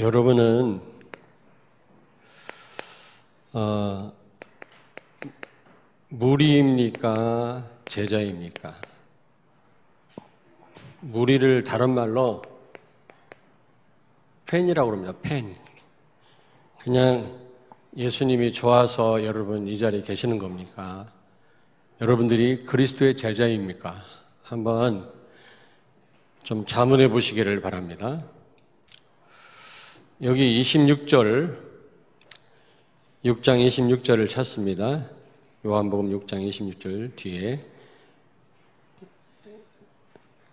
여러분은 어, 무리입니까? 제자입니까? 무리를 다른 말로 팬이라고 합니다. 팬. 그냥 예수님이 좋아서 여러분 이 자리에 계시는 겁니까? 여러분들이 그리스도의 제자입니까? 한번 좀 자문해 보시기를 바랍니다. 여기 26절, 6장 26절을 찾습니다. 요한복음 6장 26절 뒤에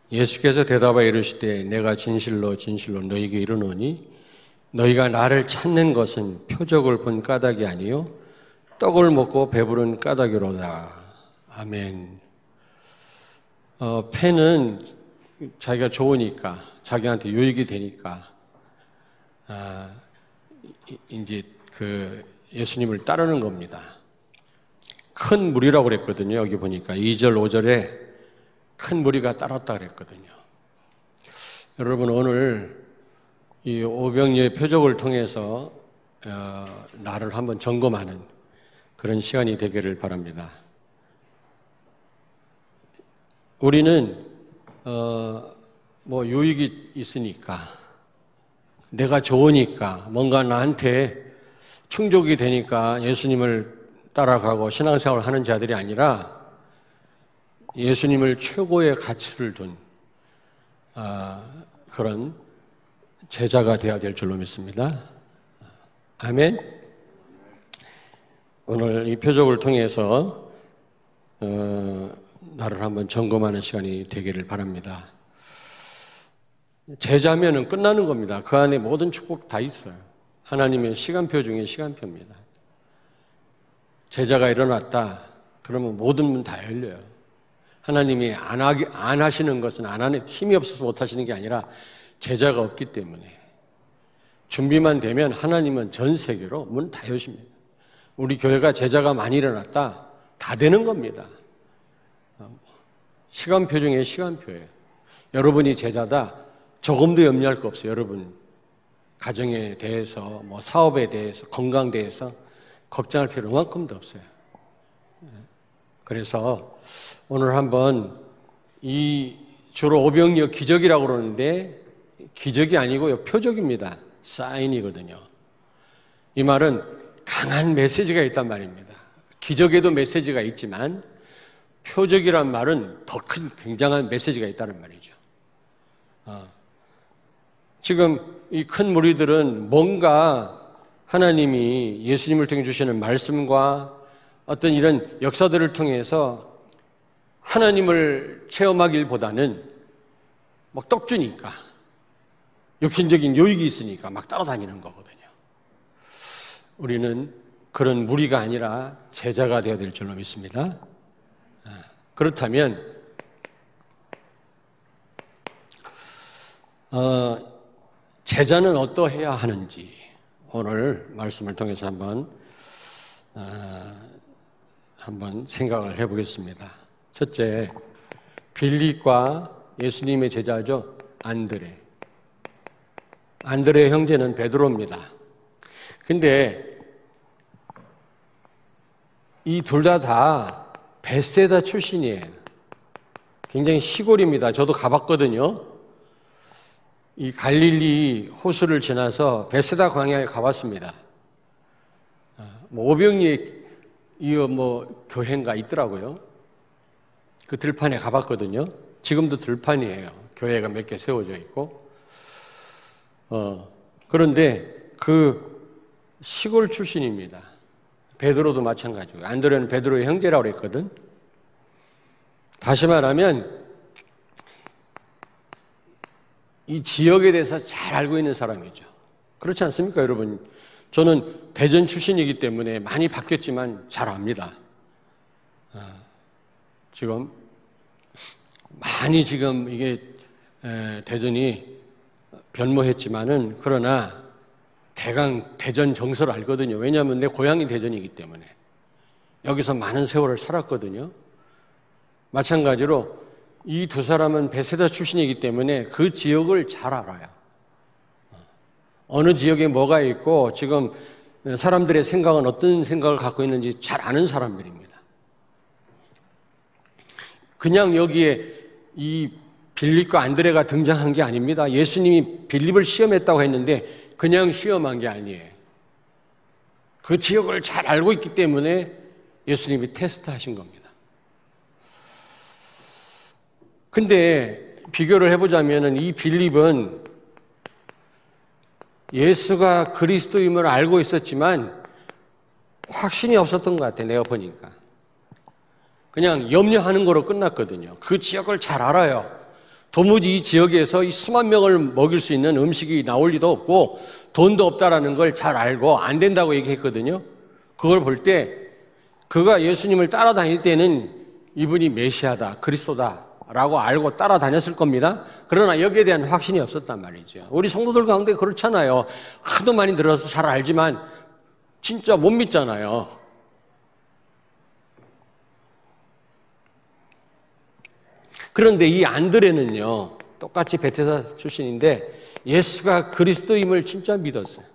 예수께서 대답하여 이르시되 내가 진실로 진실로 너희에게 이르노니 너희가 나를 찾는 것은 표적을 본 까닭이 아니요 떡을 먹고 배부른 까닭이로다. 아멘. 어, 팬은 자기가 좋으니까 자기한테 유익이 되니까 아, 이제 그 예수님을 따르는 겁니다. 큰 무리라고 그랬거든요. 여기 보니까 2절, 5절에 큰 무리가 따랐다 그랬거든요. 여러분 오늘 이 오병이의 표적을 통해서 어, 나를 한번 점검하는 그런 시간이 되기를 바랍니다. 우리는 어, 뭐 유익이 있으니까 내가 좋으니까 뭔가 나한테 충족이 되니까 예수님을 따라가고 신앙생활을 하는 자들이 아니라 예수님을 최고의 가치를 둔 아, 그런 제자가 되어야 될 줄로 믿습니다. 아멘. 오늘 이 표적을 통해서 어, 나를 한번 점검하는 시간이 되기를 바랍니다. 제자면은 끝나는 겁니다. 그 안에 모든 축복 다 있어요. 하나님의 시간표 중에 시간표입니다. 제자가 일어났다. 그러면 모든 문 다 열려요. 하나님이 안, 하기, 안 하시는 것은 안 하는, 힘이 없어서 못 하시는 게 아니라 제자가 없기 때문에. 준비만 되면 하나님은 전 세계로 문 다 여십니다. 우리 교회가 제자가 많이 일어났다. 다 되는 겁니다. 시간표 중에 시간표예요. 여러분이 제자다. 조금도 염려할 거 없어요. 여러분 가정에 대해서, 뭐 사업에 대해서, 건강 대해서 걱정할 필요 만큼도 없어요. 그래서 오늘 한번 이 주로 오병이어 기적이라고 그러는데 기적이 아니고요. 표적입니다. 사인이거든요. 이 말은 강한 메시지가 있단 말입니다. 기적에도 메시지가 있지만 표적이란 말은 더 큰 굉장한 메시지가 있다는 말이죠. 어. 지금 이 큰 무리들은 뭔가 하나님이 예수님을 통해 주시는 말씀과 어떤 이런 역사들을 통해서 하나님을 체험하길보다는 막 떡주니까 육신적인 요익이 있으니까 막 따라다니는 거거든요. 우리는 그런 무리가 아니라 제자가 되어야 될 줄로 믿습니다. 아, 그렇다면 어, 제자는 어떠해야 하는지 오늘 말씀을 통해서 한번 어, 한번 생각을 해보겠습니다. 첫째, 빌립과 예수님의 제자죠. 안드레. 안드레 형제는 베드로입니다. 근데 이 둘 다다 다 베세다 출신이에요. 굉장히 시골입니다. 저도 가봤거든요. 이 갈릴리 호수를 지나서 베세다 광야에 가봤습니다. 아, 뭐 오병이의 이어 뭐 교회인가 있더라고요. 그 들판에 가봤거든요. 지금도 들판이에요. 교회가 몇 개 세워져 있고. 어, 그런데 그 시골 출신입니다. 베드로도 마찬가지고. 안드레는 베드로의 형제라고 그랬거든. 다시 말하면 이 지역에 대해서 잘 알고 있는 사람이죠. 그렇지 않습니까, 여러분? 저는 대전 출신이기 때문에 많이 바뀌었지만 잘 압니다. 아, 지금 많이 지금 이게 대전이 변모했지만은 그러나 대강 대전 정서를 알거든요. 왜냐하면 내 고향이 대전이기 때문에 여기서 많은 세월을 살았거든요. 마찬가지로 이 두 사람은 베세다 출신이기 때문에 그 지역을 잘 알아요. 어느 지역에 뭐가 있고 지금 사람들의 생각은 어떤 생각을 갖고 있는지 잘 아는 사람들입니다. 그냥 여기에 이 빌립과 안드레가 등장한 게 아닙니다. 예수님이 빌립을 시험했다고 했는데 그냥 시험한 게 아니에요. 그 지역을 잘 알고 있기 때문에 예수님이 테스트하신 겁니다. 근데 비교를 해보자면 이 빌립은 예수가 그리스도임을 알고 있었지만 확신이 없었던 것 같아, 내가 보니까. 그냥 염려하는 거로 끝났거든요. 그 지역을 잘 알아요. 도무지 이 지역에서 이 수만 명을 먹일 수 있는 음식이 나올 리도 없고 돈도 없다라는 걸 잘 알고 안 된다고 얘기했거든요. 그걸 볼 때 그가 예수님을 따라다닐 때는 이분이 메시아다, 그리스도다 라고 알고 따라다녔을 겁니다. 그러나 여기에 대한 확신이 없었단 말이죠. 우리 성도들 가운데 그렇잖아요. 하도 많이 들어서 잘 알지만 진짜 못 믿잖아요. 그런데 이 안드레는요, 똑같이 베테사 출신인데 예수가 그리스도임을 진짜 믿었어요.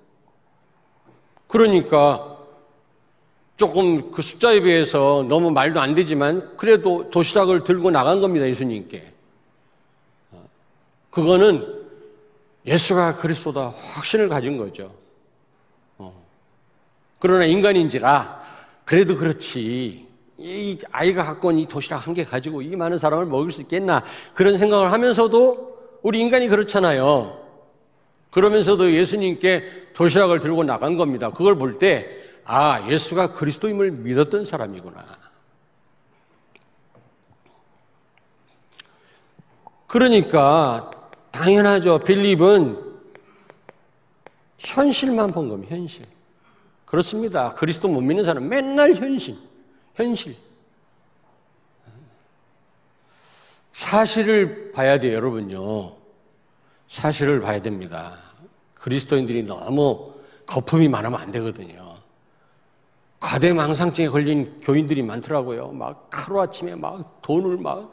그러니까 조금 그 숫자에 비해서 너무 말도 안 되지만 그래도 도시락을 들고 나간 겁니다, 예수님께. 그거는 예수가 그리스도다 확신을 가진 거죠. 어. 그러나 인간인지라 그래도 그렇지. 이 아이가 갖고 온 이 도시락 한 개 가지고 이 많은 사람을 먹일 수 있겠나 그런 생각을 하면서도 우리 인간이 그렇잖아요. 그러면서도 예수님께 도시락을 들고 나간 겁니다. 그걸 볼 때, 아, 예수가 그리스도임을 믿었던 사람이구나. 그러니까, 당연하죠. 빌립은 현실만 본 겁니다, 현실. 그렇습니다. 그리스도 못 믿는 사람 맨날 현실. 현실. 사실을 봐야 돼요, 여러분요. 사실을 봐야 됩니다. 그리스도인들이 너무 거품이 많으면 안 되거든요. 과대망상증에 걸린 교인들이 많더라고요. 막 하루아침에 막 돈을 막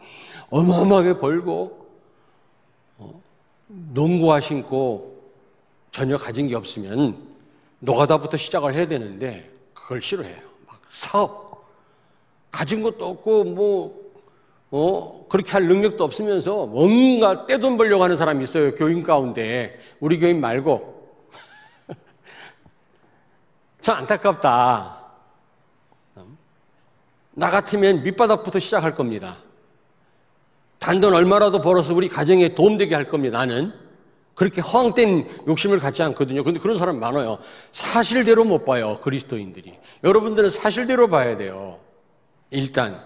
어마어마하게 벌고, 어? 농구화 신고 전혀 가진 게 없으면 노가다부터 시작을 해야 되는데 그걸 싫어해요. 막 사업. 가진 것도 없고 뭐 어, 그렇게 할 능력도 없으면서 뭔가 떼돈 벌려고 하는 사람이 있어요. 교인 가운데. 우리 교인 말고. 참 안타깝다. 나 같으면 밑바닥부터 시작할 겁니다. 단돈 얼마라도 벌어서 우리 가정에 도움되게 할 겁니다. 나는. 그렇게 허황된 욕심을 갖지 않거든요. 근데 그런 사람 많아요. 사실대로 못 봐요. 그리스도인들이. 여러분들은 사실대로 봐야 돼요. 일단.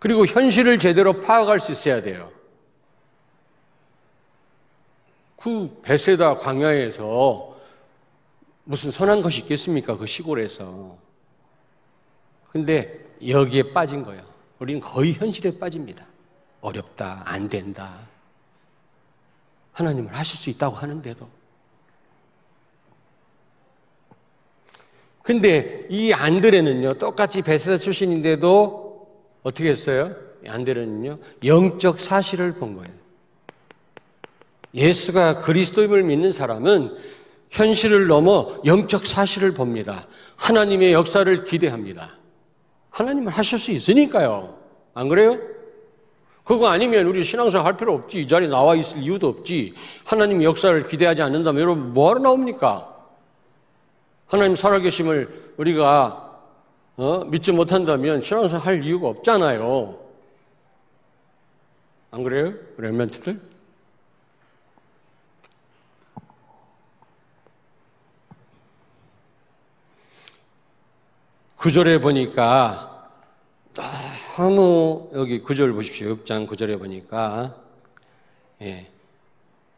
그리고 현실을 제대로 파악할 수 있어야 돼요. 그 베세다 광야에서 무슨 선한 것이 있겠습니까? 그 시골에서. 근데 여기에 빠진 거예요. 우리는 거의 현실에 빠집니다. 어렵다, 안 된다. 하나님을 하실 수 있다고 하는데도. 근데 이 안드레는요, 똑같이 베세다 출신인데도 어떻게 했어요? 안드레는요, 영적 사실을 본 거예요. 예수가 그리스도임을 믿는 사람은 현실을 넘어 영적 사실을 봅니다. 하나님의 역사를 기대합니다. 하나님을 하실 수 있으니까요. 안 그래요? 그거 아니면 우리 신앙생활 할 필요 없지. 이 자리에 나와 있을 이유도 없지. 하나님 역사를 기대하지 않는다면 여러분 뭐하러 나옵니까? 하나님 살아계심을 우리가 어? 믿지 못한다면 신앙생활 할 이유가 없잖아요. 안 그래요? 렘멘트들? 구절에 보니까 너무 여기 구절 보십시오. 6장 구절에 보니까 예.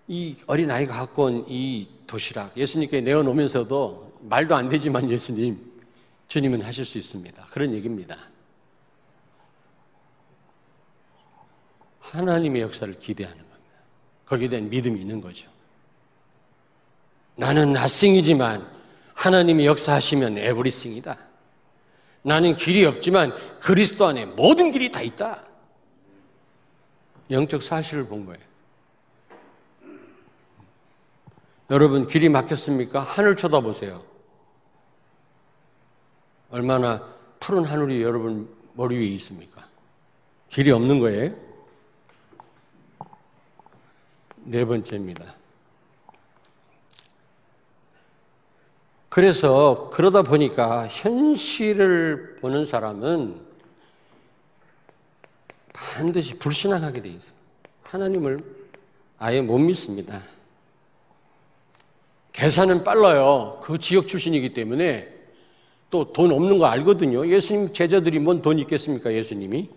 이 어린아이가 갖고 온 이 도시락 예수님께 내어놓으면서도 말도 안 되지만 예수님, 주님은 하실 수 있습니다. 그런 얘기입니다. 하나님의 역사를 기대하는 겁니다. 거기에 대한 믿음이 있는 거죠. 나는 낯생이지만 하나님이 역사하시면 에브리싱이다. 나는 길이 없지만 그리스도 안에 모든 길이 다 있다. 영적 사실을 본 거예요. 여러분 길이 막혔습니까? 하늘 쳐다보세요. 얼마나 푸른 하늘이 여러분 머리 위에 있습니까? 길이 없는 거예요. 네 번째입니다. 그래서 그러다 보니까 현실을 보는 사람은 반드시 불신앙하게 돼 있어요. 하나님을 아예 못 믿습니다. 계산은 빨라요. 그 지역 출신이기 때문에 또 돈 없는 거 알거든요. 예수님 제자들이 뭔 돈 있겠습니까? 예수님이.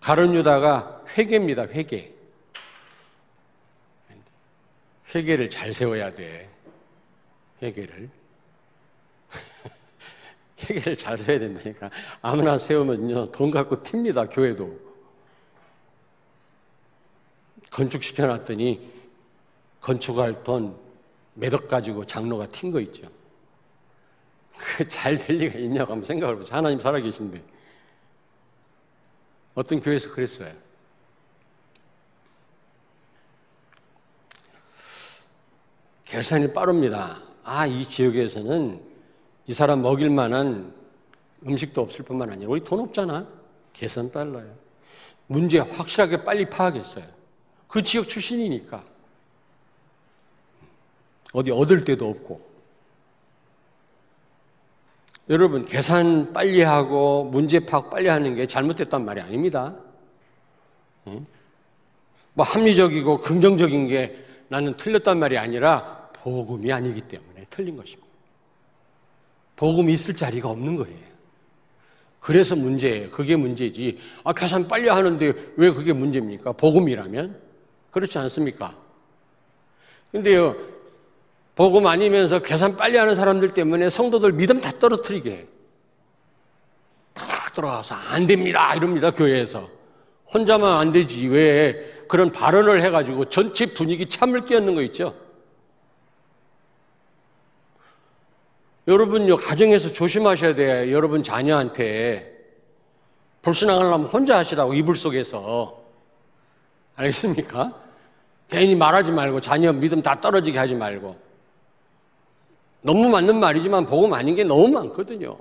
가론 유다가 회계입니다. 회계. 회계를 잘 세워야 돼. 회계를. 회계를 잘 세워야 된다니까. 아무나 세우면요. 돈 갖고 튑니다. 교회도. 건축시켜 놨더니 건축할 돈 매덕 가지고 장로가 튄 거 있죠. 그 잘 될 리가 있냐고 한번 생각을 해보세요. 하나님 살아계신데. 어떤 교회에서 그랬어요. 계산이 빠릅니다. 아, 이 지역에서는 이 사람 먹일 만한 음식도 없을 뿐만 아니라 우리 돈 없잖아. 계산 빨라요. 문제 확실하게 빨리 파악했어요. 그 지역 출신이니까. 어디 얻을 데도 없고. 여러분, 계산 빨리 하고 문제 파악 빨리 하는 게 잘못됐단 말이 아닙니다. 뭐 합리적이고 긍정적인 게 나는 틀렸단 말이 아니라 복음이 아니기 때문에 틀린 것입니다. 복음이 있을 자리가 없는 거예요. 그래서 문제예요. 그게 문제지. 아, 계산 빨리 하는데 왜 그게 문제입니까? 복음이라면? 그렇지 않습니까? 근데요, 복음 아니면서 계산 빨리 하는 사람들 때문에 성도들 믿음 다 떨어뜨리게. 다 들어가서 안 됩니다. 이럽니다. 교회에서. 혼자만 안 되지. 왜 그런 발언을 해가지고 전체 분위기 참을 끼얹는 거 있죠? 여러분요, 가정에서 조심하셔야 돼요. 여러분 자녀한테. 불신앙하려면 혼자 하시라고, 이불 속에서. 알겠습니까? 괜히 말하지 말고, 자녀 믿음 다 떨어지게 하지 말고. 너무 맞는 말이지만 복음 아닌 게 너무 많거든요.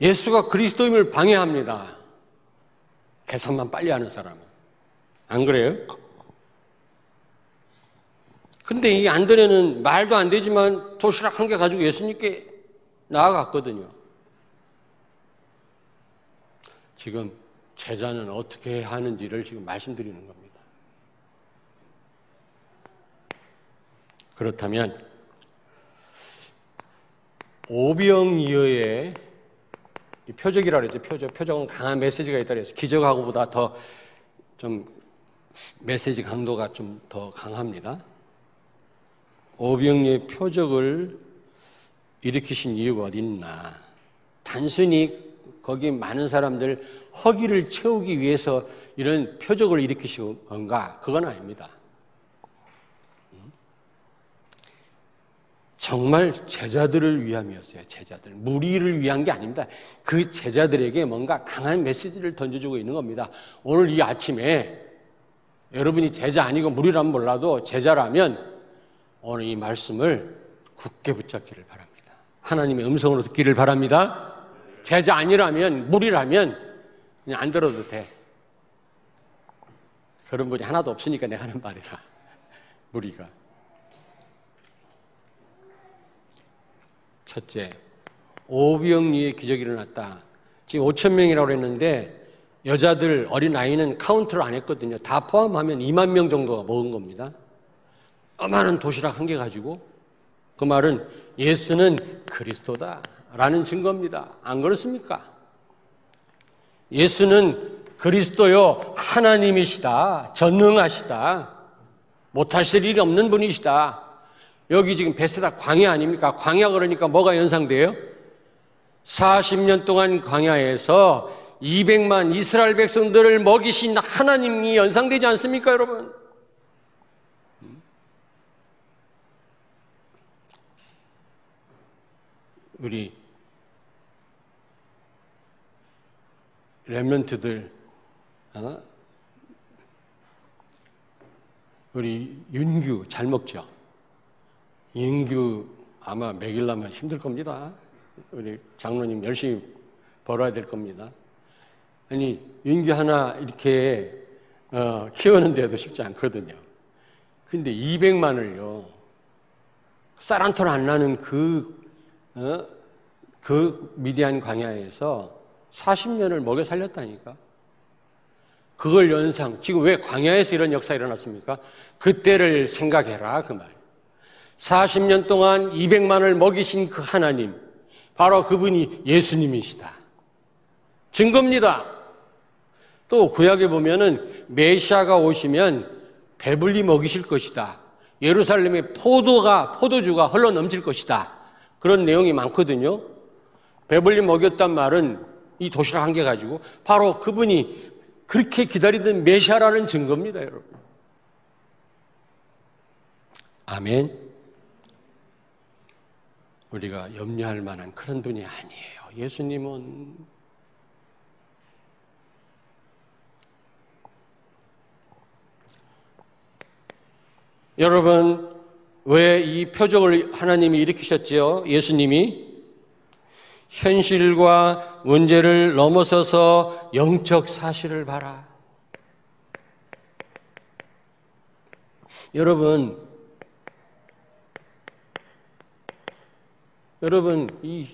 예수가 그리스도임을 방해합니다. 계산만 빨리 하는 사람은. 안 그래요? 근데 이 안드레는 말도 안 되지만 도시락 한 개 가지고 예수님께 나아갔거든요. 지금 제자는 어떻게 하는지를 지금 말씀드리는 겁니다. 그렇다면 오병이어의 표적이라 그랬죠. 표적. 표적은 강한 메시지가 있다 그래서 기적하고보다 더 좀 메시지 강도가 좀 더 강합니다. 오병이의 표적을 일으키신 이유가 어디 있나? 단순히 거기 많은 사람들 허기를 채우기 위해서 이런 표적을 일으키신 건가? 그건 아닙니다. 정말 제자들을 위함이었어요. 제자들. 무리를 위한 게 아닙니다. 그 제자들에게 뭔가 강한 메시지를 던져주고 있는 겁니다. 오늘 이 아침에 여러분이 제자 아니고 무리라면 몰라도 제자라면 오늘 이 말씀을 굳게 붙잡기를 바랍니다. 하나님의 음성으로 듣기를 바랍니다. 제자 아니라면, 무리라면 그냥 안 들어도 돼. 그런 분이 하나도 없으니까 내가 하는 말이라. 무리가. 첫째, 오병리의 기적이 일어났다. 지금 5천 명이라고 했는데 여자들 어린 아이는 카운트를 안 했거든요. 다 포함하면 2만 명 정도가 먹은 겁니다. 어마한 도시락 한 개 가지고 그 말은 예수는 그리스도다 라는 증거입니다. 안 그렇습니까? 예수는 그리스도요 하나님이시다. 전능하시다. 못하실 일이 없는 분이시다. 여기 지금 베스다 광야 아닙니까? 광야 그러니까 뭐가 연상돼요? 40년 동안 광야에서 200만 이스라엘 백성들을 먹이신 하나님이 연상되지 않습니까, 여러분? 우리 랩런트들, 어? 우리 윤규 잘 먹죠? 윤규 아마 먹이려면 힘들 겁니다. 우리 장로님 열심히 벌어야 될 겁니다. 아니, 윤규 하나 이렇게 어, 키우는데도 쉽지 않거든요. 근데 200만을요, 쌀한톨 안 나는 그, 어, 그 미디안 광야에서 40년을 먹여 살렸다니까. 그걸 연상, 지금 왜 광야에서 이런 역사가 일어났습니까? 그때를 생각해라, 그 말. 40년 동안 200만을 먹이신 그 하나님, 바로 그분이 예수님이시다. 증거입니다. 또 구약에 보면은 메시아가 오시면 배불리 먹이실 것이다. 예루살렘에 포도가 포도주가 흘러 넘칠 것이다. 그런 내용이 많거든요. 배불리 먹였단 말은 이 도시락 한 개 가지고 바로 그분이 그렇게 기다리던 메시아라는 증거입니다, 여러분. 아멘. 우리가 염려할 만한 그런 분이 아니에요. 예수님은 여러분 왜 이 표적을 하나님이 일으키셨지요? 예수님이 현실과 문제를 넘어서서 영적 사실을 봐라. 여러분, 여러분, 이,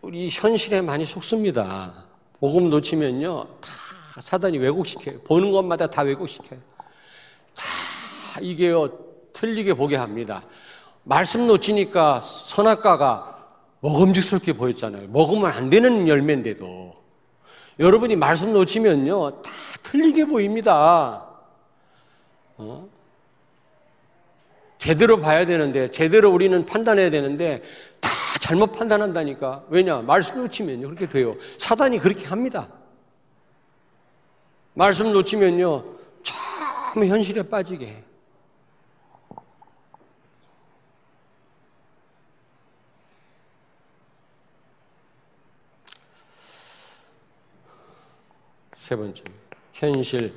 우리 현실에 많이 속습니다. 복음 놓치면요, 다 사단이 왜곡시켜요. 보는 것마다 다 왜곡시켜요. 다 이게요, 틀리게 보게 합니다. 말씀 놓치니까 선악과가 먹음직스럽게 보였잖아요. 먹으면 안 되는 열매인데도. 여러분이 말씀 놓치면요, 다 틀리게 보입니다. 어? 제대로 봐야 되는데, 제대로 우리는 판단해야 되는데, 다 잘못 판단한다니까. 왜냐? 말씀 놓치면요, 그렇게 돼요. 사단이 그렇게 합니다. 말씀 놓치면요, 참 현실에 빠지게 세 번째, 현실,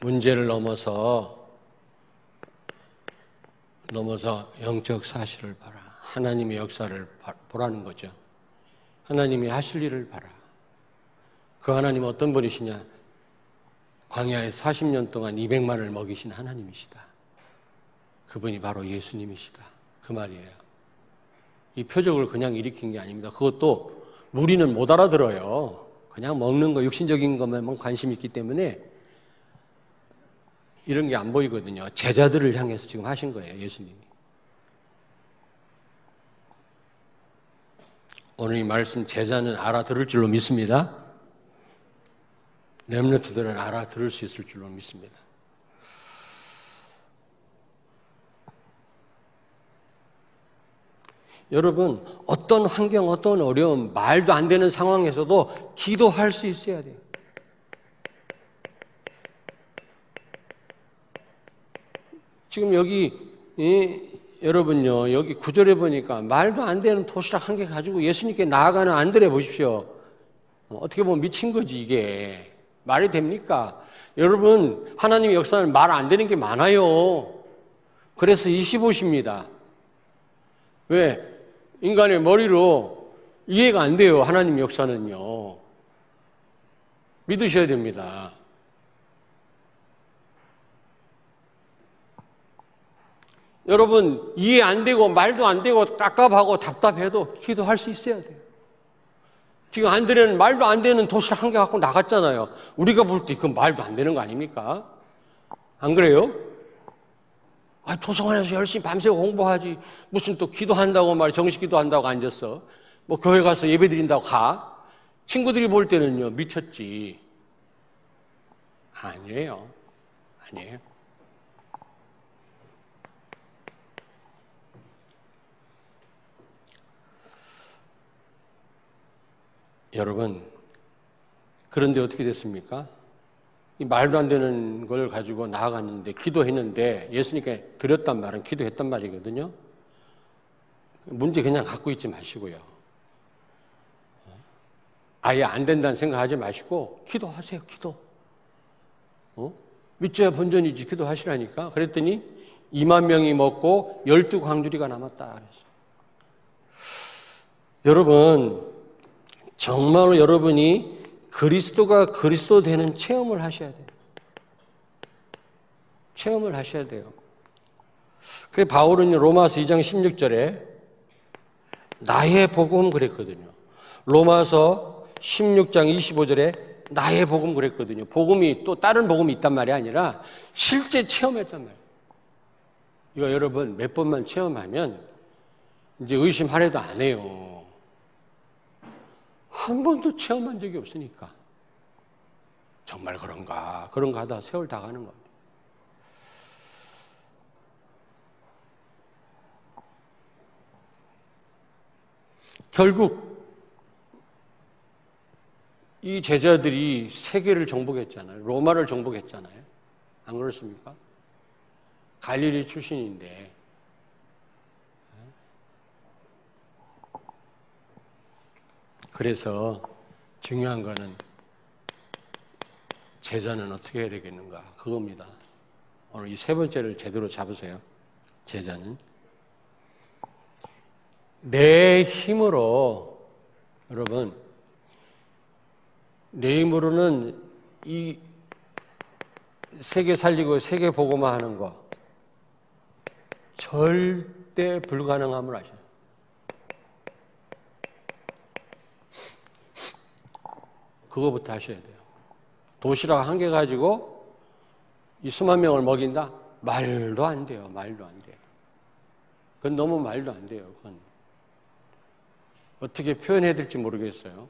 문제를 넘어서, 넘어서 영적 사실을 봐라. 하나님의 역사를 보라는 거죠. 하나님이 하실 일을 봐라. 그 하나님 어떤 분이시냐? 광야에 40년 동안 200만을 먹이신 하나님이시다. 그분이 바로 예수님이시다. 그 말이에요. 이 표적을 그냥 일으킨 게 아닙니다. 그것도 무리는 못 알아들어요. 그냥 먹는 거, 육신적인 것만 관심 있기 때문에 이런 게 안 보이거든요. 제자들을 향해서 지금 하신 거예요, 예수님이. 오늘 이 말씀 제자는 알아들을 줄로 믿습니다. 렘너트들은 알아들을 수 있을 줄로 믿습니다. 여러분, 어떤 환경, 어떤 어려움, 말도 안 되는 상황에서도 기도할 수 있어야 돼요. 지금 여기, 이, 여러분요, 여기 구절에 보니까 말도 안 되는 도시락 한 개 가지고 예수님께 나아가는 안드레 보십시오. 어떻게 보면 미친 거지, 이게. 말이 됩니까? 여러분, 하나님의 역사는 말 안 되는 게 많아요. 그래서 25십니다. 왜? 인간의 머리로 이해가 안 돼요. 하나님 역사는요. 믿으셔야 됩니다. 여러분, 이해 안 되고, 말도 안 되고, 깝깝하고 답답해도 기도할 수 있어야 돼요. 지금 안드레는 말도 안 되는 도시락 한 개 갖고 나갔잖아요. 우리가 볼 때 그건 말도 안 되는 거 아닙니까? 안 그래요? 아, 도서관에서 열심히 밤새 공부하지. 무슨 또 기도한다고 말이 정식 기도한다고 앉았어. 뭐 교회 가서 예배 드린다고 가. 친구들이 볼 때는요, 미쳤지. 아니에요. 아니에요. 여러분, 그런데 어떻게 됐습니까? 이 말도 안 되는 걸 가지고 나아갔는데 기도했는데 예수님께 드렸단 말은 기도했단 말이거든요. 문제 그냥 갖고 있지 마시고요. 아예 안 된다는 생각하지 마시고 기도하세요. 기도. 어? 믿져야 본전이지 기도하시라니까. 그랬더니 2만 명이 먹고 12 광주리가 남았다. 그래서. 여러분 정말로 여러분이 그리스도가 그리스도 되는 체험을 하셔야 돼요. 체험을 하셔야 돼요. 그래 바울은 로마서 2장 16절에 나의 복음 그랬거든요. 로마서 16장 25절에 나의 복음 그랬거든요. 복음이 또 다른 복음이 있단 말이 아니라 실제 체험했단 말이에요. 이거 여러분 몇 번만 체험하면 이제 의심하려도 안 해요. 한 번도 체험한 적이 없으니까. 정말 그런가, 그런가 하다 세월 다 가는 겁니다. 결국 이 제자들이 세계를 정복했잖아요. 로마를 정복했잖아요. 안 그렇습니까? 갈릴리 출신인데 그래서 중요한 거는 제자는 어떻게 해야 되겠는가 그겁니다. 오늘 이 세 번째를 제대로 잡으세요. 제자는 내 힘으로 여러분 내 힘으로는 이 세계 살리고 세계 보고만 하는 거 절대 불가능함을 아셔요. 그거부터 하셔야 돼요. 도시락 한 개 가지고 이 수만 명을 먹인다? 말도 안 돼요. 말도 안 돼요. 그건 너무 말도 안 돼요. 그건. 어떻게 표현해야 될지 모르겠어요.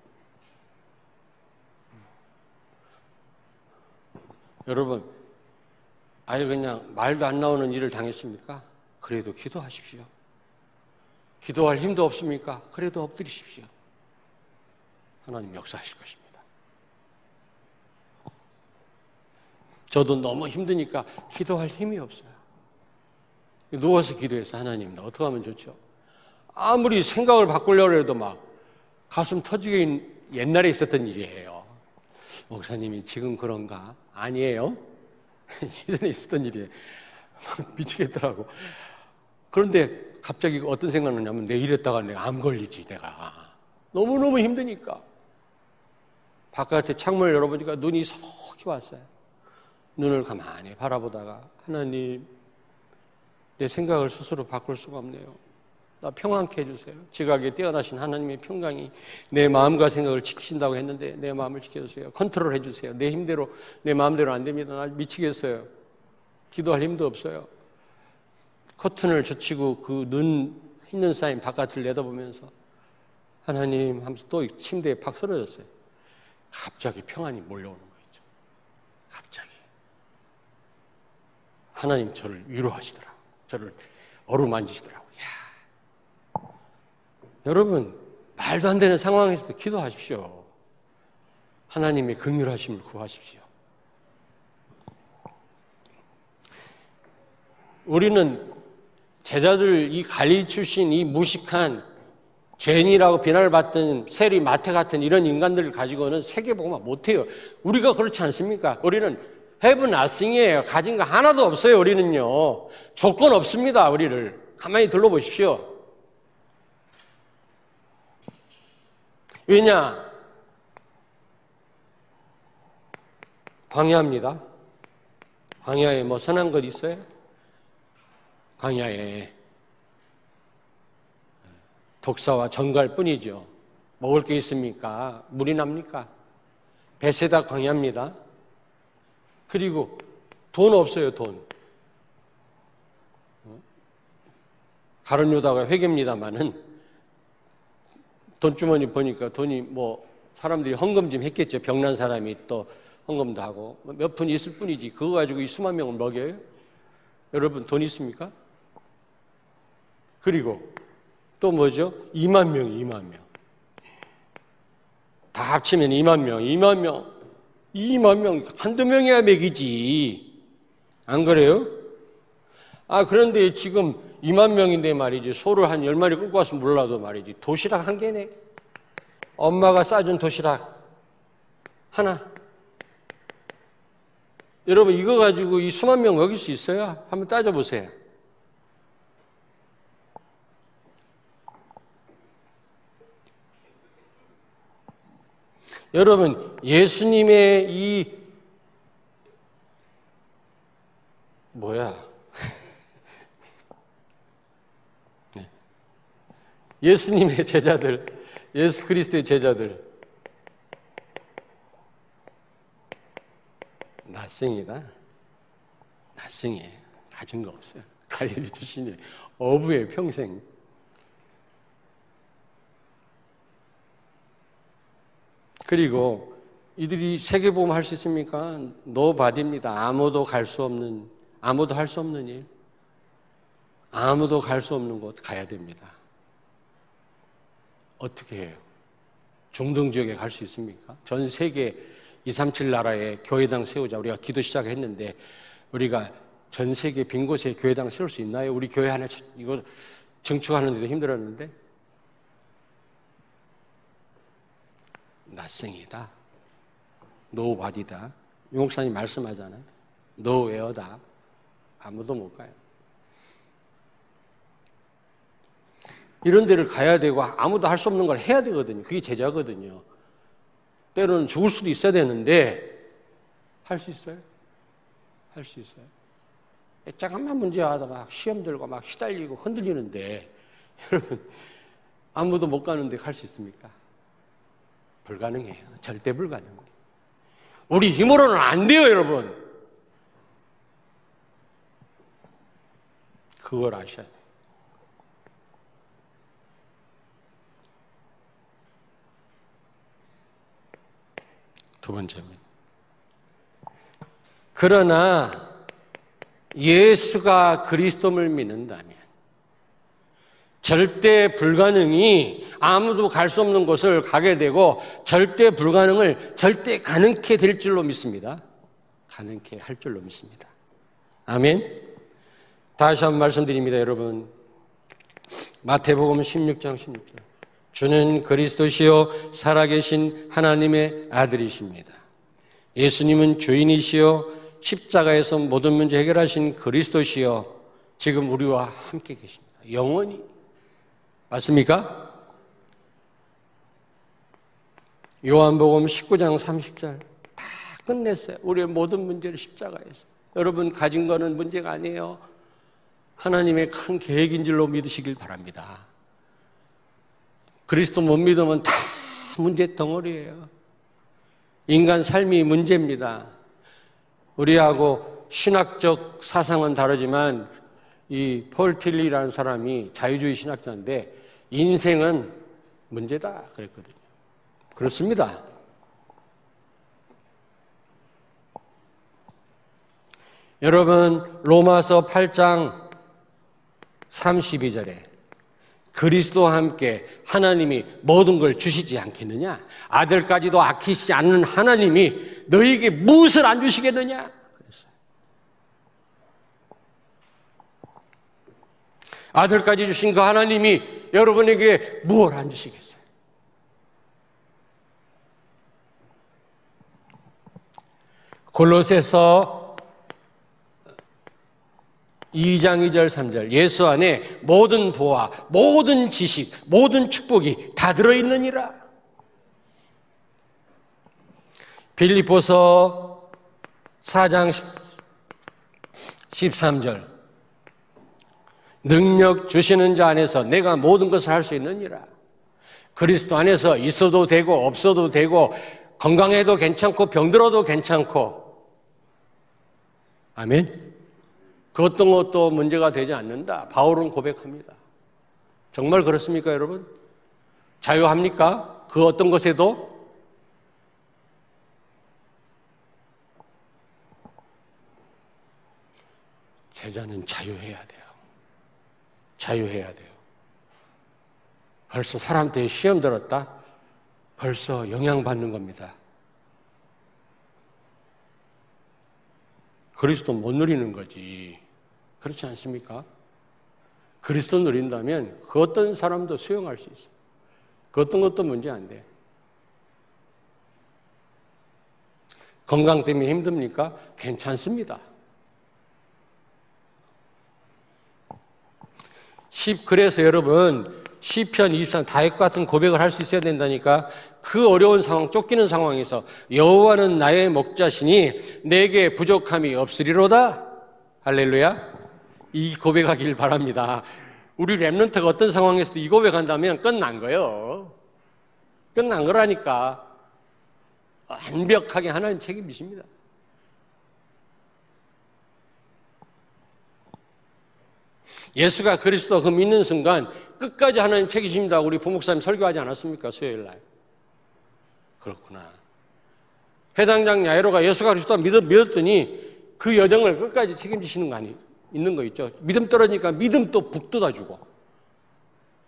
여러분, 아예 그냥 말도 안 나오는 일을 당했습니까? 그래도 기도하십시오. 기도할 힘도 없습니까? 그래도 엎드리십시오. 하나님 역사하실 것입니다. 저도 너무 힘드니까 기도할 힘이 없어요. 누워서 기도해서 하나님, 나 어떻게 하면 좋죠? 아무리 생각을 바꾸려고 해도 막 가슴 터지게 옛날에 있었던 일이에요. 목사님이 지금 그런가? 아니에요. 예전에 있었던 일이에요. 미치겠더라고. 그런데 갑자기 어떤 생각 나냐면 내 이랬다가 내가 암 걸리지, 내가. 너무너무 힘드니까. 바깥에 창문을 열어보니까 눈이 석이 왔어요. 눈을 가만히 바라보다가 하나님, 내 생각을 스스로 바꿀 수가 없네요. 나 평안케 해주세요. 지각에 뛰어나신 하나님의 평강이 내 마음과 생각을 지키신다고 했는데 내 마음을 지켜주세요. 컨트롤 해주세요. 내 힘대로, 내 마음대로 안 됩니다. 나 미치겠어요. 기도할 힘도 없어요. 커튼을 젖히고 그 눈 있는 사인 바깥을 내다보면서 하나님 하면서 또 침대에 팍 쓰러졌어요. 갑자기 평안이 몰려오는 거죠. 갑자기. 하나님 저를 위로하시더라고. 저를 어루만지시더라고. 야. 여러분, 말도 안 되는 상황에서도 기도하십시오. 하나님의 긍휼하심을 구하십시오. 우리는 제자들 이 갈리 출신 이 무식한 죄인이라고 비난을 받던 세리 마태 같은 이런 인간들을 가지고는 세계복음화 못해요. 우리가 그렇지 않습니까? 우리는 have nothing이에요. 가진 거 하나도 없어요. 우리는요. 조건 없습니다. 우리를 가만히 둘러보십시오. 왜냐? 광야입니다. 광야에 뭐 선한 것 있어요? 광야에 독사와 정갈 뿐이죠. 먹을 게 있습니까? 물이 납니까? 배세다 광야입니다. 그리고 돈 없어요, 돈. 가론 유다가 회개입니다만은 돈주머니 보니까 돈이 뭐 사람들이 헌금 좀 했겠죠. 병난 사람이 또 헌금도 하고 몇 푼 있을 뿐이지. 그거 가지고 이 수만 명을 먹여요? 여러분 돈 있습니까? 그리고 또 뭐죠? 2만 명, 2만 명. 다 합치면 2만 명, 2만 명. 2만 명, 한두 명이야 맥이지. 안 그래요? 아, 그런데 지금 2만 명인데 말이지. 소를 한 10마리 끌고 왔으면 몰라도 말이지. 도시락 한 개네. 엄마가 싸준 도시락 하나. 여러분 이거 가지고 이 수만 명 먹일 수 있어요? 한번 따져보세요. 여러분 예수님의 이 뭐야? 네. 예수님의 제자들, 예수 그리스도의 제자들, nothing이다. nothing이 가진 거 없어요. 갈릴리 출신이 어부의 평생. 그리고 이들이 세계복음 할 수 있습니까? nobody입니다. 아무도 갈 수 없는, 아무도 할 수 없는 일. 아무도 갈 수 없는 곳 가야 됩니다. 어떻게 해요? 중동 지역에 갈 수 있습니까? 전 세계 237 나라에 교회당 세우자 우리가 기도 시작했는데 우리가 전 세계 빈 곳에 교회당 세울 수 있나요? 우리 교회 하나 이거 증축하는데도 힘들었는데 낯생이다. 노바디다. 용목사님 말씀하잖아요. 노웨어다. 아무도 못 가요. 이런 데를 가야 되고 아무도 할 수 없는 걸 해야 되거든요. 그게 제자거든요. 때로는 죽을 수도 있어야 되는데 할 수 있어요? 할 수 있어요? 잠깐만 문제 하다가 시험 들고 막 시달리고 흔들리는데 여러분 아무도 못 가는데 갈 수 있습니까? 불가능해요. 절대 불가능해요. 우리 힘으로는 안 돼요, 여러분. 그걸 아셔야 돼요. 두 번째입니다. 그러나 예수가 그리스도를 믿는다면 절대 불가능이 아무도 갈 수 없는 곳을 가게 되고 절대 불가능을 절대 가능케 될 줄로 믿습니다. 가능케 할 줄로 믿습니다. 아멘. 다시 한번 말씀드립니다, 여러분. 마태복음 16장 16절. 주는 그리스도시요 살아계신 하나님의 아들이십니다. 예수님은 주인이시요 십자가에서 모든 문제 해결하신 그리스도시요 지금 우리와 함께 계십니다. 영원히 맞습니까? 요한복음 19장 30절 다 끝냈어요. 우리의 모든 문제를 십자가에서. 여러분 가진 거는 문제가 아니에요. 하나님의 큰 계획인 줄로 믿으시길 바랍니다. 그리스도 못 믿으면 다 문제 덩어리예요. 인간 삶이 문제입니다. 우리하고 신학적 사상은 다르지만 이 폴 틸리라는 사람이 자유주의 신학자인데 인생은 문제다 그랬거든요. 그렇습니다. 여러분 로마서 8장 32절에 그리스도와 함께 하나님이 모든 걸 주시지 않겠느냐? 아들까지도 아끼지 않는 하나님이 너에게 무엇을 안 주시겠느냐? 아들까지 주신 그 하나님이 여러분에게 무엇을 안 주시겠어요? 골로새서 2장 2절 3절 예수 안에 모든 도와 모든 지식 모든 축복이 다 들어 있느니라 빌리포서 4장 13절 능력 주시는 자 안에서 내가 모든 것을 할 수 있느니라 그리스도 안에서 있어도 되고 없어도 되고 건강해도 괜찮고 병들어도 괜찮고 아멘 그 어떤 것도 문제가 되지 않는다. 바울은 고백합니다. 정말 그렇습니까, 여러분? 자유합니까? 그 어떤 것에도? 제자는 자유해야 돼요. 자유해야 돼요. 벌써 사람 때문에 시험 들었다? 벌써 영향받는 겁니다. 그리스도 못 누리는 거지. 그렇지 않습니까? 그리스도 누린다면 그 어떤 사람도 수용할 수 있어. 그 어떤 것도 문제 안 돼. 건강 때문에 힘듭니까? 괜찮습니다. 그래서 여러분 시편 23 다윗 같은 고백을 할 수 있어야 된다니까 그 어려운 상황 쫓기는 상황에서 여호와는 나의 목자시니 내게 부족함이 없으리로다 할렐루야 이 고백하길 바랍니다. 우리 랩런트가 어떤 상황에서도 이 고백한다면 끝난 거예요. 끝난 거라니까 완벽하게 하나님 책임지십니다. 예수가 그리스도 그 믿는 순간 끝까지 하나님 책임집니다. 우리 부목사님 설교하지 않았습니까? 수요일 날. 그렇구나. 해당장 야이로가 예수가 그리스도 믿었, 믿었더니 그 여정을 끝까지 책임지시는 거 아니, 있는 거 있죠. 믿음 떨어지니까 믿음 또 북돋아주고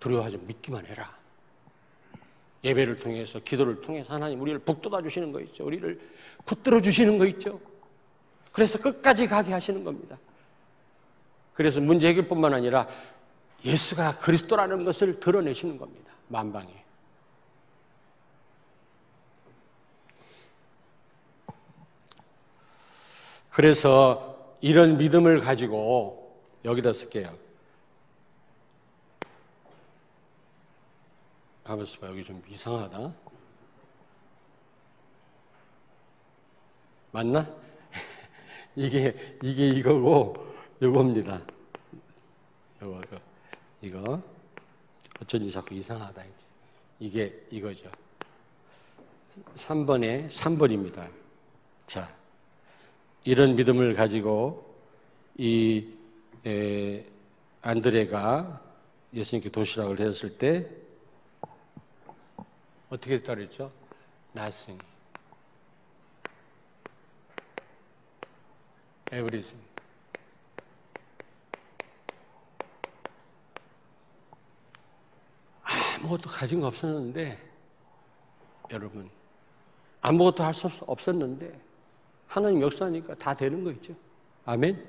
두려워하지 믿기만 해라. 예배를 통해서 기도를 통해서 하나님 우리를 북돋아 주시는 거 있죠. 우리를 붙들어 주시는 거 있죠. 그래서 끝까지 가게 하시는 겁니다. 그래서 문제 해결뿐만 아니라 예수가 그리스도라는 것을 드러내시는 겁니다. 만방에. 그래서 이런 믿음을 가지고 여기다 쓸게요. 가만있어 봐. 여기 좀 이상하다. 맞나? 이게, 이게 이거고, 요겁니다. 요거, 이거. 어쩐지 자꾸 이상하다. 이게 이거죠. 3번에 3번입니다. 자, 이런 믿음을 가지고 이 에, 안드레가 예수님께 도시락을 했을 때 어떻게 그랬죠? Nothing. Everything. 아무것도 가진 거 없었는데, 여러분, 아무것도 할 수 없었는데, 하나님 역사니까 다 되는 거 있죠. 아멘?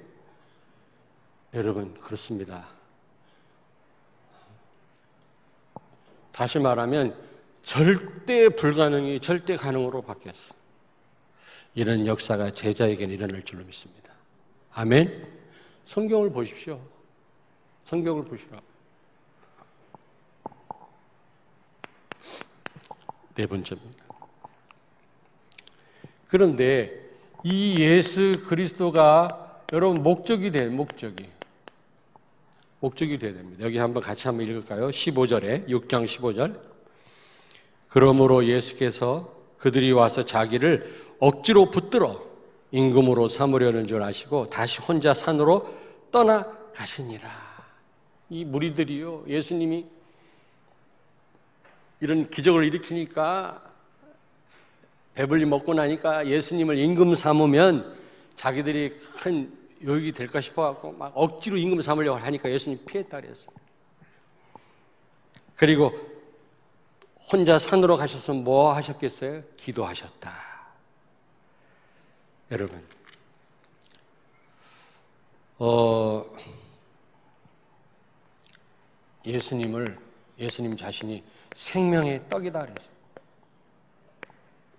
여러분, 그렇습니다. 다시 말하면, 절대 불가능이 절대 가능으로 바뀌었어. 이런 역사가 제자에게는 일어날 줄로 믿습니다. 아멘? 성경을 보십시오. 성경을 보시라. 네 번째입니다. 그런데 이 예수 그리스도가 여러분 목적이 돼, 목적이. 목적이 돼야 됩니다. 여기 한번 같이 한번 읽을까요? 15절에, 6장 15절. 그러므로 예수께서 그들이 와서 자기를 억지로 붙들어 임금으로 삼으려는 줄 아시고 다시 혼자 산으로 떠나 가시니라. 이 무리들이요, 예수님이 이런 기적을 일으키니까 배불리 먹고 나니까 예수님을 임금 삼으면 자기들이 큰 요익이 될까 싶어갖고 막 억지로 임금 삼으려고 하니까 예수님 피했다 그랬어요. 그리고 혼자 산으로 가셔서 뭐 하셨겠어요? 기도하셨다. 여러분, 어, 예수님을, 예수님 자신이 생명의 떡이다 그랬죠.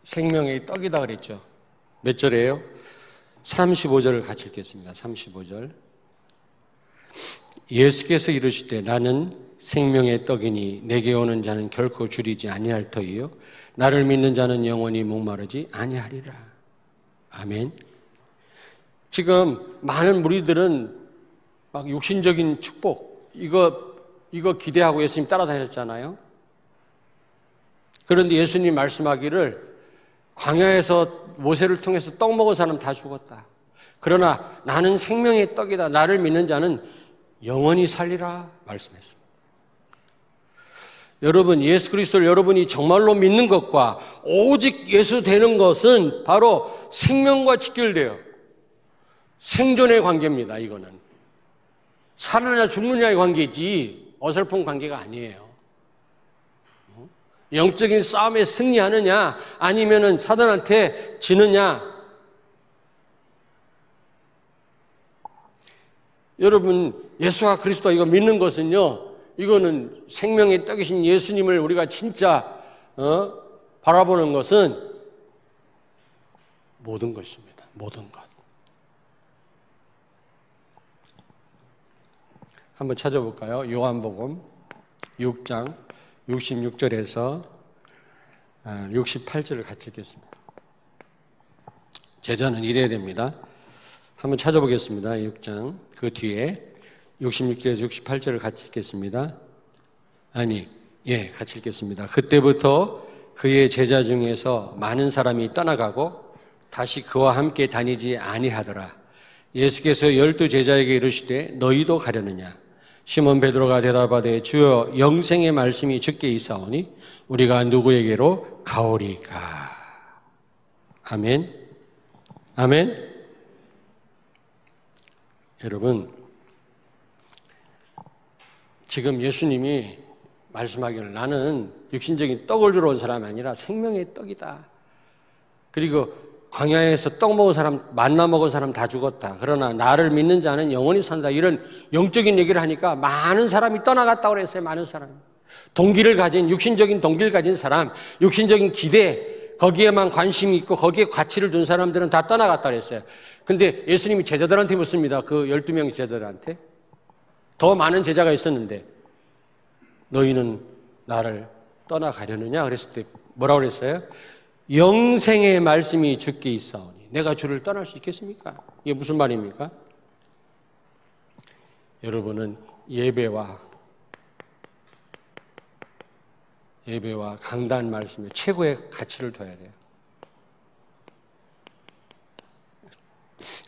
생명의 떡이다 그랬죠. 몇 절이에요? 35절을 같이 읽겠습니다. 35절. 예수께서 이르시되 나는 생명의 떡이니 내게 오는 자는 결코 줄이지 아니할 터이요 나를 믿는 자는 영원히 목마르지 아니하리라. 아멘. 지금 많은 무리들은 막 육신적인 축복 이거 이거 기대하고 예수님 따라다녔잖아요. 그런데 예수님 말씀하기를 광야에서 모세를 통해서 떡 먹은 사람 다 죽었다. 그러나 나는 생명의 떡이다. 나를 믿는 자는 영원히 살리라 말씀했습니다. 여러분, 예수 그리스도를 여러분이 정말로 믿는 것과 오직 예수 되는 것은 바로 생명과 직결돼요. 생존의 관계입니다, 이거는. 사느냐 죽느냐의 관계지 어설픈 관계가 아니에요. 영적인 싸움에 승리하느냐 아니면은 사단한테 지느냐 여러분 예수와 그리스도 이거 믿는 것은요 이거는 생명의 떡이신 예수님을 우리가 진짜 어? 바라보는 것은 모든 것입니다. 모든 것. 한번 찾아볼까요? 요한복음 6장 66절에서 68절을 같이 읽겠습니다. 제자는 이래야 됩니다. 한번 찾아보겠습니다. 6장. 그 뒤에 66절에서 68절을 같이 읽겠습니다. 아니, 예, 같이 읽겠습니다. 그때부터 그의 제자 중에서 많은 사람이 떠나가고 다시 그와 함께 다니지 아니하더라. 예수께서 열두 제자에게 이르시되 너희도 가려느냐? 시몬 베드로가 대답하되 주여 영생의 말씀이 죽게 있사오니 우리가 누구에게로 가오리까? 아멘. 아멘. 여러분, 지금 예수님이 말씀하기를 나는 육신적인 떡을 주러 온 사람이 아니라 생명의 떡이다. 그리고 광야에서 떡 먹은 사람, 만나 먹은 사람 다 죽었다. 그러나 나를 믿는 자는 영원히 산다. 이런 영적인 얘기를 하니까 많은 사람이 떠나갔다고 그랬어요. 많은 사람. 동기를 가진, 육신적인 동기를 가진 사람, 육신적인 기대, 거기에만 관심이 있고 거기에 가치를 둔 사람들은 다 떠나갔다 그랬어요. 근데 예수님이 제자들한테 묻습니다. 그 12명 제자들한테. 더 많은 제자가 있었는데 너희는 나를 떠나가려느냐? 그랬을 때 뭐라고 그랬어요? 영생의 말씀이 죽게 있사오니 내가 주를 떠날 수 있겠습니까? 이게 무슨 말입니까? 여러분은 예배와 예배와 강단 말씀에 최고의 가치를 둬야 돼요.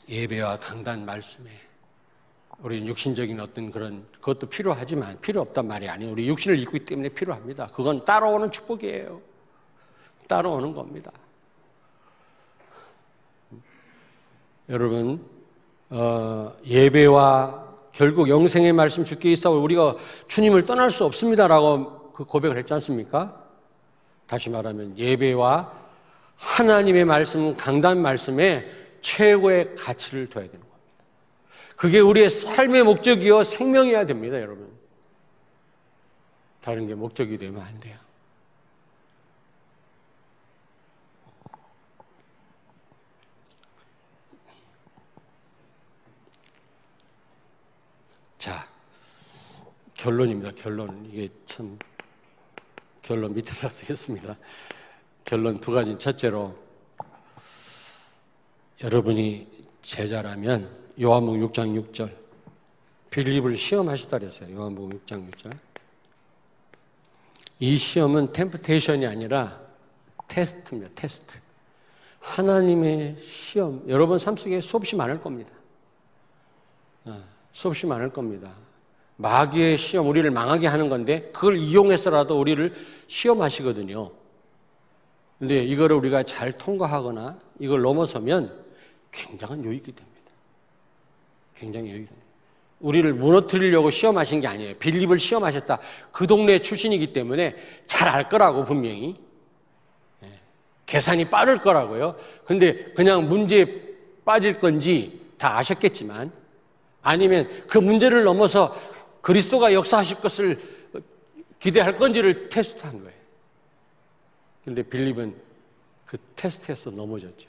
예배와 강단 말씀에 우리 육신적인 어떤 그런 그것도 필요하지만 필요 없단 말이 아니에요. 우리 육신을 입고 있기 때문에 필요합니다. 그건 따라오는 축복이에요. 따라오는 겁니다. 여러분 어, 예배와 결국 영생의 말씀 주께 있어 우리가 주님을 떠날 수 없습니다라고 그 고백을 했지 않습니까? 다시 말하면 예배와 하나님의 말씀, 강단 말씀에 최고의 가치를 둬야 되는 겁니다. 그게 우리의 삶의 목적이요 생명이어야 됩니다, 여러분. 다른 게 목적이 되면 안 돼요. 자, 결론입니다. 결론. 이게 참, 결론 밑에다 쓰겠습니다. 결론 두 가지. 첫째로, 여러분이 제자라면, 요한복음 6장 6절, 빌립을 시험하셨다 그랬어요. 요한복음 6장 6절. 이 시험은 템프테이션이 아니라 테스트입니다. 테스트. 하나님의 시험. 여러분 삶 속에 수없이 많을 겁니다. 어. 수없이 많을 겁니다. 마귀의 시험, 우리를 망하게 하는 건데, 그걸 이용해서라도 우리를 시험하시거든요. 근데 이거를 우리가 잘 통과하거나 이걸 넘어서면 굉장한 유익이 됩니다. 굉장히 유익. 우리를 무너뜨리려고 시험하신 게 아니에요. 빌립을 시험하셨다. 그 동네 출신이기 때문에 잘 알 거라고 분명히. 예. 계산이 빠를 거라고요. 근데 그냥 문제에 빠질 건지 다 아셨겠지만 아니면 그 문제를 넘어서 그리스도가 역사하실 것을 기대할 건지를 테스트한 거예요. 근데 빌립은 그 테스트에서 넘어졌죠.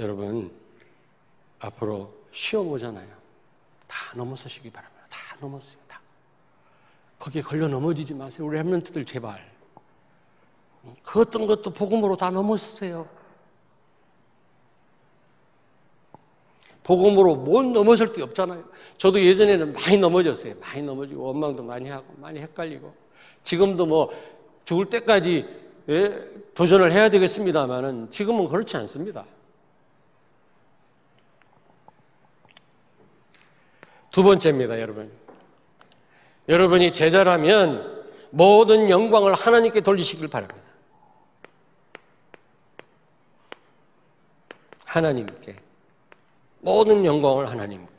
여러분, 앞으로 시험 오잖아요. 다 넘어서시기 바랍니다. 다 넘었어요. 다. 거기에 걸려 넘어지지 마세요. 우리 햄런트들 제발. 그 어떤 것도 복음으로 다 넘었어요. 복음으로 못 넘어설 게 없잖아요. 저도 예전에는 많이 넘어졌어요. 많이 넘어지고 원망도 많이 하고 많이 헷갈리고 지금도 뭐 죽을 때까지 예, 도전을 해야 되겠습니다만은 지금은 그렇지 않습니다. 두 번째입니다, 여러분. 여러분이 제자라면 모든 영광을 하나님께 돌리시길 바랍니다. 하나님께. 모든 영광을 하나님께.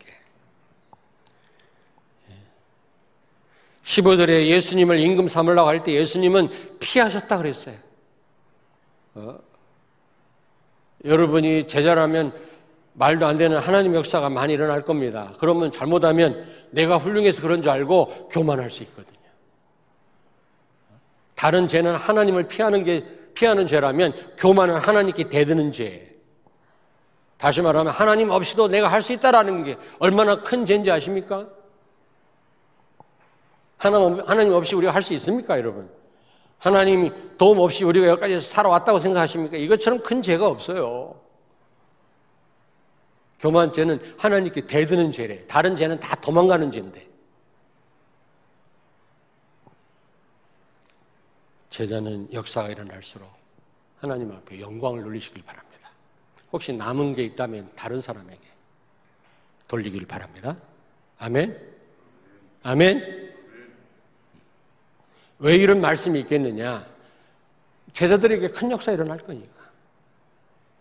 15절에 예수님을 임금 삼으려고 할 때 예수님은 피하셨다 그랬어요. 어? 여러분이 제자라면 말도 안 되는 하나님 역사가 많이 일어날 겁니다. 그러면 잘못하면 내가 훌륭해서 그런 줄 알고 교만할 수 있거든요. 다른 죄는 하나님을 피하는 게 피하는 죄라면 교만은 하나님께 대드는 죄. 다시 말하면 하나님 없이도 내가 할 수 있다라는 게 얼마나 큰 죄인지 아십니까? 하나님 없이 우리가 할 수 있습니까, 여러분? 하나님이 도움 없이 우리가 여기까지 살아왔다고 생각하십니까? 이것처럼 큰 죄가 없어요. 교만죄는 하나님께 대드는 죄래. 다른 죄는 다 도망가는 죄인데. 제자는 역사가 일어날수록 하나님 앞에 영광을 돌리시길 바랍니다. 혹시 남은 게 있다면 다른 사람에게 돌리길 바랍니다. 아멘? 아멘? 왜 이런 말씀이 있겠느냐? 제자들에게 큰 역사 일어날 거니까.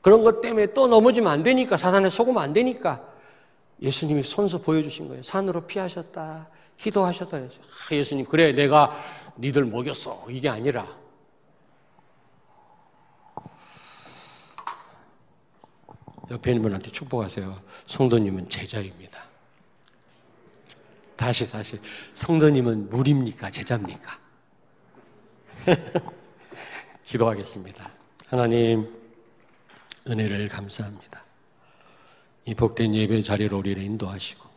그런 것 때문에 또 넘어지면 안 되니까, 사단에 속으면 안 되니까, 예수님이 손수 보여주신 거예요. 산으로 피하셨다. 기도하셨다. 아, 예수님, 그래, 내가 니들 먹였어. 이게 아니라. 옆에 있는 분한테 축복하세요. 성도님은 제자입니다. 다시, 다시. 성도님은 물입니까? 제자입니까? 기도하겠습니다. 하나님, 은혜를 감사합니다. 이 복된 예배 자리로 우리를 인도하시고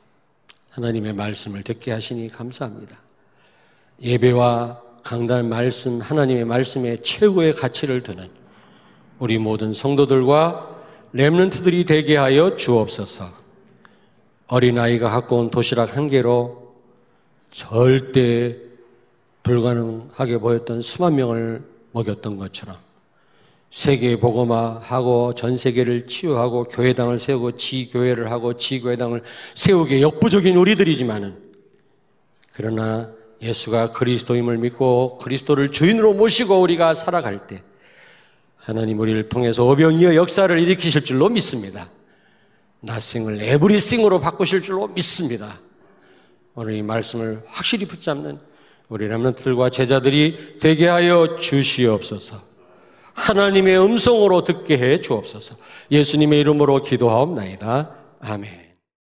하나님의 말씀을 듣게 하시니 감사합니다. 예배와 강단 말씀, 하나님의 말씀에 최고의 가치를 두는 우리 모든 성도들과 렘런트들이 되게 하여 주옵소서. 어린아이가 갖고 온 도시락 한 개로 절대 불가능하게 보였던 수만 명을 먹였던 것처럼 세계 복음화하고 전 세계를 치유하고 교회당을 세우고 지교회를 하고 지교회당을 세우기 역부족인 우리들이지만은 그러나 예수가 그리스도임을 믿고 그리스도를 주인으로 모시고 우리가 살아갈 때 하나님 우리를 통해서 오병이어 역사를 일으키실 줄로 믿습니다. 나생을 에브리싱으로 바꾸실 줄로 믿습니다. 오늘 이 말씀을 확실히 붙잡는 우리 람런트들과 제자들이 되게 하여 주시옵소서. 하나님의 음성으로 듣게 해 주옵소서. 예수님의 이름으로 기도하옵나이다. 아멘.